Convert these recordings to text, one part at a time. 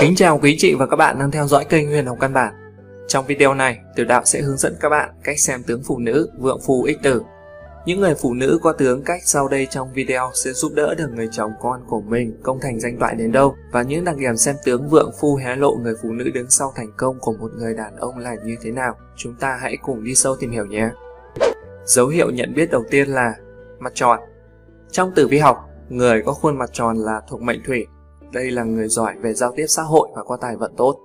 Kính chào quý chị và các bạn đang theo dõi kênh Huyền Học Căn Bản. Trong video này, Tiểu Đạo sẽ hướng dẫn các bạn cách xem tướng phụ nữ vượng phu ích tử. Những người phụ nữ có tướng cách sau đây trong video sẽ giúp đỡ được người chồng con của mình công thành danh toại đến đâu và những đặc điểm xem tướng vượng phu hé lộ người phụ nữ đứng sau thành công của một người đàn ông là như thế nào. Chúng ta hãy cùng đi sâu tìm hiểu nhé. Dấu hiệu nhận biết đầu tiên là mặt tròn. Trong tử vi học, người có khuôn mặt tròn là thuộc mệnh thủy đây là người giỏi về giao tiếp xã hội và có tài vận tốt.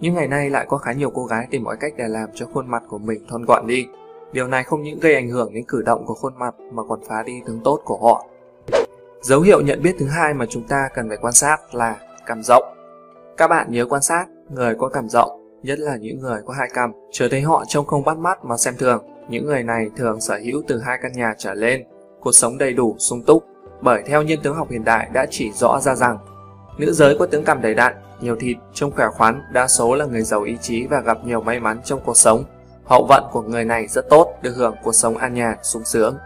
Nhưng ngày nay lại có khá nhiều cô gái tìm mọi cách để làm cho khuôn mặt của mình thon gọn đi. Điều này không những gây ảnh hưởng đến cử động của khuôn mặt mà còn phá đi tướng tốt của họ. Dấu hiệu nhận biết thứ hai mà chúng ta cần phải quan sát là cằm rộng. Các bạn nhớ quan sát người có cằm rộng, nhất là những người có hai cằm, trở thấy họ trông không bắt mắt mà xem thường. Những người này thường sở hữu từ hai căn nhà trở lên, cuộc sống đầy đủ, sung túc, bởi theo nhân tướng học hiện đại đã chỉ rõ ra rằng Nữ giới có tướng cằm đầy đặn, nhiều thịt, trông khỏe khoắn, đa số là người giàu ý chí và gặp nhiều may mắn trong cuộc sống. Hậu vận của người này rất tốt, được hưởng cuộc sống an nhàn, sung sướng.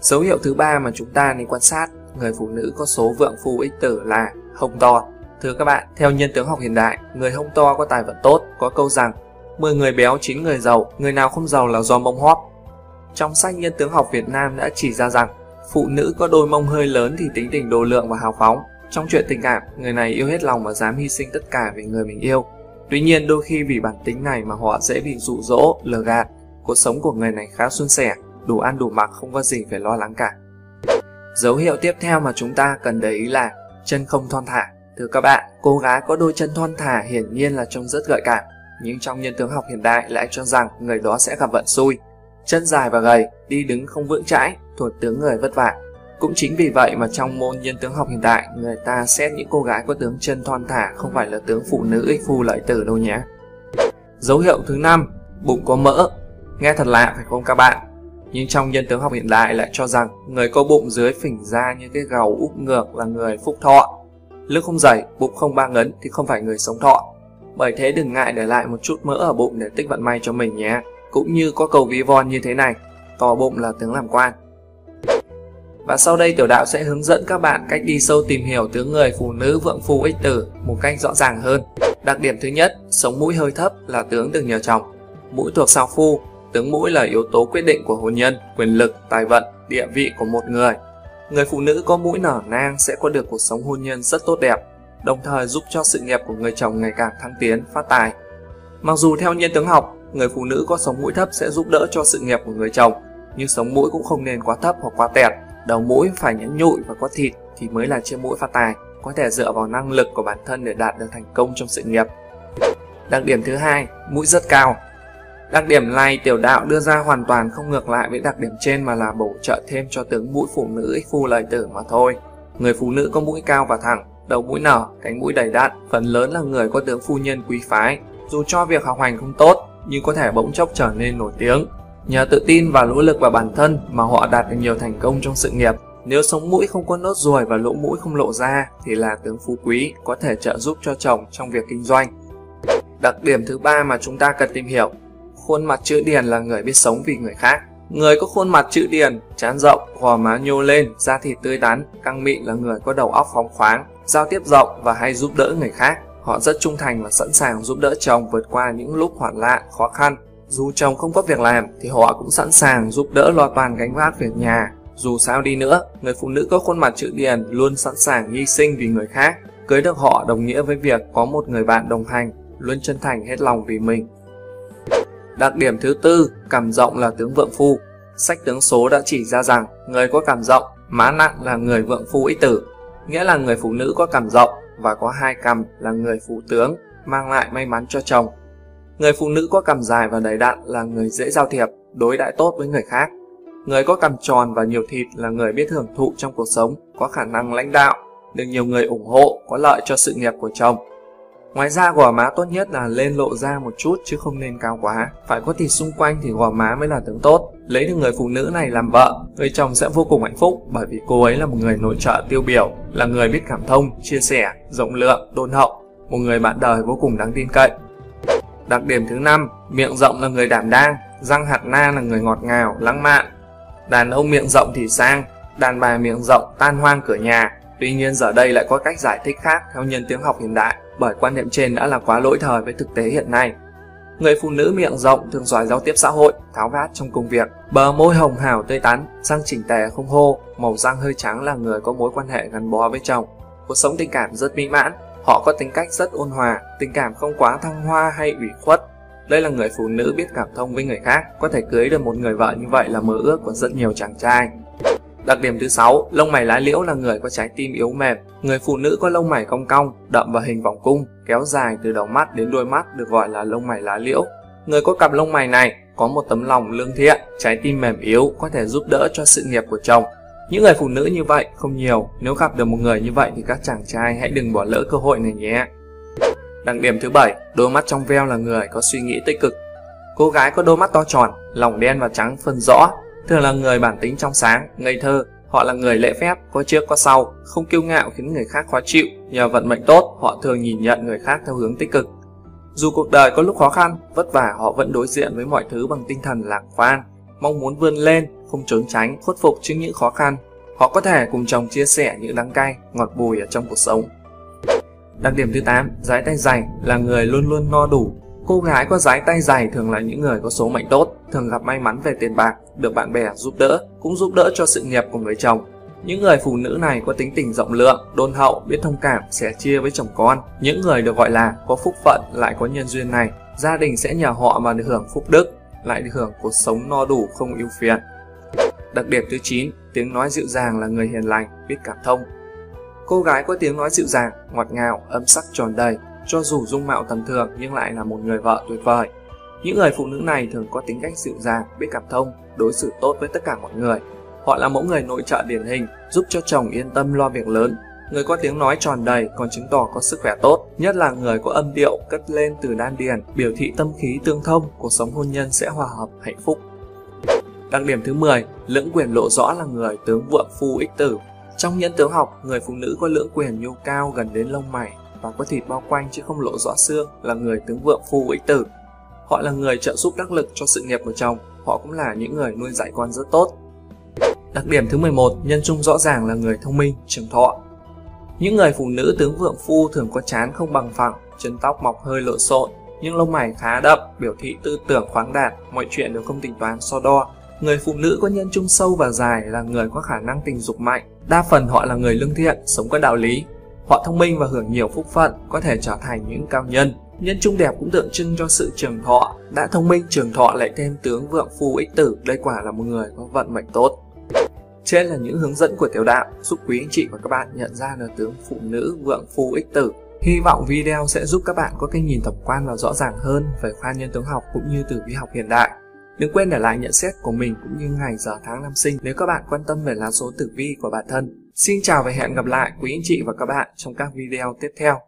Dấu hiệu thứ ba mà chúng ta nên quan sát, người phụ nữ có số vượng phu ích tử là hông to. Thưa các bạn, theo nhân tướng học hiện đại, người hông to có tài vận tốt, có câu rằng 10 người béo 9 người giàu, người nào không giàu là do mông hóp. Trong sách nhân tướng học Việt Nam đã chỉ ra rằng phụ nữ có đôi mông hơi lớn thì tính tình đồ lượng và hào phóng, trong chuyện tình cảm, người này yêu hết lòng và dám hy sinh tất cả vì người mình yêu. Tuy nhiên, đôi khi vì bản tính này mà họ dễ bị dụ dỗ, lừa gạt. Cuộc sống của người này khá suôn sẻ, đủ ăn đủ mặc không có gì phải lo lắng cả. Dấu hiệu tiếp theo mà chúng ta cần để ý là chân không thon thả. Thưa các bạn, cô gái có đôi chân thon thả hiển nhiên là trông rất gợi cảm, nhưng trong nhân tướng học hiện đại lại cho rằng người đó sẽ gặp vận xui. Chân dài và gầy, đi đứng không vững chãi, thuộc tướng người vất vả. Cũng chính vì vậy mà trong môn nhân tướng học hiện đại, người ta xét những cô gái có tướng chân thon thả không phải là tướng phụ nữ ích phu lợi tử đâu nhé. Dấu hiệu thứ năm, bụng có mỡ. Nghe thật lạ phải không các bạn? Nhưng trong nhân tướng học hiện đại lại cho rằng người có bụng dưới phình ra như cái gầu úp ngược là người phúc thọ. Lưng không dày, bụng không ba ngấn thì không phải người sống thọ. Bởi thế đừng ngại để lại một chút mỡ ở bụng để tích vận may cho mình nhé. Cũng như có cầu ví von như thế này, to bụng là tướng làm quan. Và sau đây tiểu đạo sẽ hướng dẫn các bạn cách đi sâu tìm hiểu tướng người phụ nữ vượng phu ích tử một cách rõ ràng hơn. Đặc điểm thứ nhất, sống mũi hơi thấp là tướng được nhờ chồng. Mũi thuộc sao phu, tướng mũi là yếu tố quyết định của hôn nhân, quyền lực, tài vận, địa vị của một người. Người phụ nữ có mũi nở nang sẽ có được cuộc sống hôn nhân rất tốt đẹp, đồng thời giúp cho sự nghiệp của người chồng ngày càng thăng tiến, phát tài. Mặc dù theo nhân tướng học, người phụ nữ có sống mũi thấp sẽ giúp đỡ cho sự nghiệp của người chồng, nhưng sống mũi cũng không nên quá thấp hoặc quá tẹt Đầu mũi phải nhẵn nhụi và có thịt thì mới là chiếc mũi phát tài, có thể dựa vào năng lực của bản thân để đạt được thành công trong sự nghiệp. Đặc điểm thứ hai, mũi rất cao. Đặc điểm này tiểu đạo đưa ra hoàn toàn không ngược lại với đặc điểm trên mà là bổ trợ thêm cho tướng mũi phụ nữ ích phu lợi tử mà thôi. Người phụ nữ có mũi cao và thẳng, đầu mũi nở, cánh mũi đầy đặn, phần lớn là người có tướng phu nhân quý phái. Dù cho việc học hành không tốt, nhưng có thể bỗng chốc trở nên nổi tiếng. Nhờ tự tin và nỗ lực vào bản thân mà họ đạt được nhiều thành công trong sự nghiệp. Nếu sống mũi không có nốt ruồi và lỗ mũi không lộ ra thì là tướng phú quý có thể trợ giúp cho chồng trong việc kinh doanh. Đặc điểm thứ ba mà chúng ta cần tìm hiểu, khuôn mặt chữ điền là người biết sống vì người khác. Người có khuôn mặt chữ điền, trán rộng, gò má nhô lên, da thịt tươi tắn, căng mịn là người có đầu óc phóng khoáng, giao tiếp rộng và hay giúp đỡ người khác. Họ rất trung thành và sẵn sàng giúp đỡ chồng vượt qua những lúc hoạn nạn, khó khăn. Dù chồng không có việc làm thì họ cũng sẵn sàng giúp đỡ lo toàn gánh vác việc nhà. Dù sao đi nữa, người phụ nữ có khuôn mặt chữ điền luôn sẵn sàng hy sinh vì người khác. Cưới được họ đồng nghĩa với việc có một người bạn đồng hành, luôn chân thành hết lòng vì mình. Đặc điểm thứ tư, cằm rộng là tướng vượng phu. Sách tướng số đã chỉ ra rằng người có cằm rộng, má nặng là người vượng phu ích tử, nghĩa là người phụ nữ có cằm rộng và có hai cằm là người phụ tướng, mang lại may mắn cho chồng. Người phụ nữ có cằm dài và đầy đặn là người dễ giao thiệp, đối đãi tốt với người khác. Người có cằm tròn và nhiều thịt là người biết hưởng thụ trong cuộc sống, có khả năng lãnh đạo, được nhiều người ủng hộ, có lợi cho sự nghiệp của chồng. Ngoài ra gò má tốt nhất là lên lộ ra một chút chứ không nên cao quá. Phải có thịt xung quanh thì gò má mới là tướng tốt. Lấy được người phụ nữ này làm vợ, người chồng sẽ vô cùng hạnh phúc bởi vì cô ấy là một người nội trợ tiêu biểu, là người biết cảm thông, chia sẻ, rộng lượng, đôn hậu, một người bạn đời vô cùng đáng tin cậy. Đặc điểm thứ năm, miệng rộng là người đảm đang, răng hạt na là người ngọt ngào, lãng mạn. Đàn ông miệng rộng thì sang, đàn bà miệng rộng tan hoang cửa nhà. Tuy nhiên giờ đây lại có cách giải thích khác theo nhân tiếng học hiện đại, bởi quan niệm trên đã là quá lỗi thời với thực tế hiện nay. Người phụ nữ miệng rộng thường giỏi giao tiếp xã hội, tháo vát trong công việc, bờ môi hồng hào tươi tắn, răng chỉnh tề không hô, màu răng hơi trắng là người có mối quan hệ gắn bó với chồng. Cuộc sống tình cảm rất mỹ mãn, họ có tính cách rất ôn hòa, tình cảm không quá thăng hoa hay ủy khuất. Đây là người phụ nữ biết cảm thông với người khác, có thể cưới được một người vợ như vậy là mơ ước của rất nhiều chàng trai. Đặc điểm thứ sáu, lông mày lá liễu là người có trái tim yếu mềm. Người phụ nữ có lông mày cong cong, đậm vào hình vòng cung, kéo dài từ đầu mắt đến đuôi mắt được gọi là lông mày lá liễu. Người có cặp lông mày này có một tấm lòng lương thiện, trái tim mềm yếu có thể giúp đỡ cho sự nghiệp của chồng. Những người phụ nữ như vậy không nhiều, nếu gặp được một người như vậy thì các chàng trai hãy đừng bỏ lỡ cơ hội này nhé. Đặc điểm thứ bảy, đôi mắt trong veo là người có suy nghĩ tích cực. Cô gái có đôi mắt to tròn, lòng đen và trắng phân rõ, thường là người bản tính trong sáng, ngây thơ, họ là người lễ phép, có trước có sau, không kiêu ngạo khiến người khác khó chịu, nhờ vận mệnh tốt, họ thường nhìn nhận người khác theo hướng tích cực. Dù cuộc đời có lúc khó khăn, vất vả họ vẫn đối diện với mọi thứ bằng tinh thần lạc quan, mong muốn vươn lên, không trốn tránh, khuất phục trước những khó khăn. Họ có thể cùng chồng chia sẻ những đắng cay, ngọt bùi ở trong cuộc sống. Đặc điểm thứ 8, giái tay dày là người luôn luôn no đủ, Cô gái có giái tay dày thường là những người có số mệnh tốt, thường gặp may mắn về tiền bạc, được bạn bè giúp đỡ, cũng giúp đỡ cho sự nghiệp của người chồng. Những người phụ nữ này có tính tình rộng lượng, đôn hậu, biết thông cảm, sẻ chia với chồng con. Những người được gọi là có phúc phận lại có nhân duyên này, gia đình sẽ nhờ họ mà được hưởng phúc đức, lại được hưởng cuộc sống no đủ không ưu phiền. Đặc điểm thứ 9, tiếng nói dịu dàng là người hiền lành, biết cảm thông. Cô gái có tiếng nói dịu dàng, ngọt ngào, âm sắc tròn đầy, cho dù dung mạo tầm thường nhưng lại là một người vợ tuyệt vời. Những người phụ nữ này thường có tính cách dịu dàng, biết cảm thông, đối xử tốt với tất cả mọi người. Họ là mẫu người nội trợ điển hình, giúp cho chồng yên tâm lo việc lớn. Người có tiếng nói tròn đầy còn chứng tỏ có sức khỏe tốt, nhất là người có âm điệu cất lên từ đan điền, biểu thị tâm khí tương thông, cuộc sống hôn nhân sẽ hòa hợp, hạnh phúc. Đặc điểm thứ 10, lưỡng quyền lộ rõ là người tướng vượng phu ích tử. Trong nhân tướng học, người phụ nữ có lưỡng quyền nhô cao gần đến lông mày, và có thịt bao quanh chứ không lộ rõ xương là người tướng vượng phu ích tử. Họ là người trợ giúp đắc lực cho sự nghiệp của chồng, họ cũng là những người nuôi dạy con rất tốt. Đặc điểm thứ 11, nhân trung rõ ràng là người thông minh, trường thọ. Những người phụ nữ tướng vượng phu thường có chán không bằng phẳng, chân tóc mọc hơi lộn xộn, nhưng lông mày khá đậm, biểu thị tư tưởng khoáng đạt, mọi chuyện đều không tính toán so đo. Người phụ nữ có nhân trung sâu và dài là người có khả năng tình dục mạnh, đa phần họ là người lương thiện, sống có đạo lý, Họ thông minh và hưởng nhiều phúc phận, có thể trở thành những cao nhân. Nhân trung đẹp cũng tượng trưng cho sự trường thọ. Đã thông minh trường thọ lại thêm tướng vượng phu ích tử, đây quả là một người có vận mệnh tốt. Trên là những hướng dẫn của tiểu đạo, giúp quý anh chị và các bạn nhận ra được tướng phụ nữ vượng phu ích tử. Hy vọng video sẽ giúp các bạn có cái nhìn tổng quan và rõ ràng hơn về khoa nhân tướng học cũng như tử vi học hiện đại. Đừng quên để lại nhận xét của mình cũng như ngày giờ tháng năm sinh nếu các bạn quan tâm về lá số tử vi của bản thân. Xin chào và hẹn gặp lại quý anh chị và các bạn trong các video tiếp theo.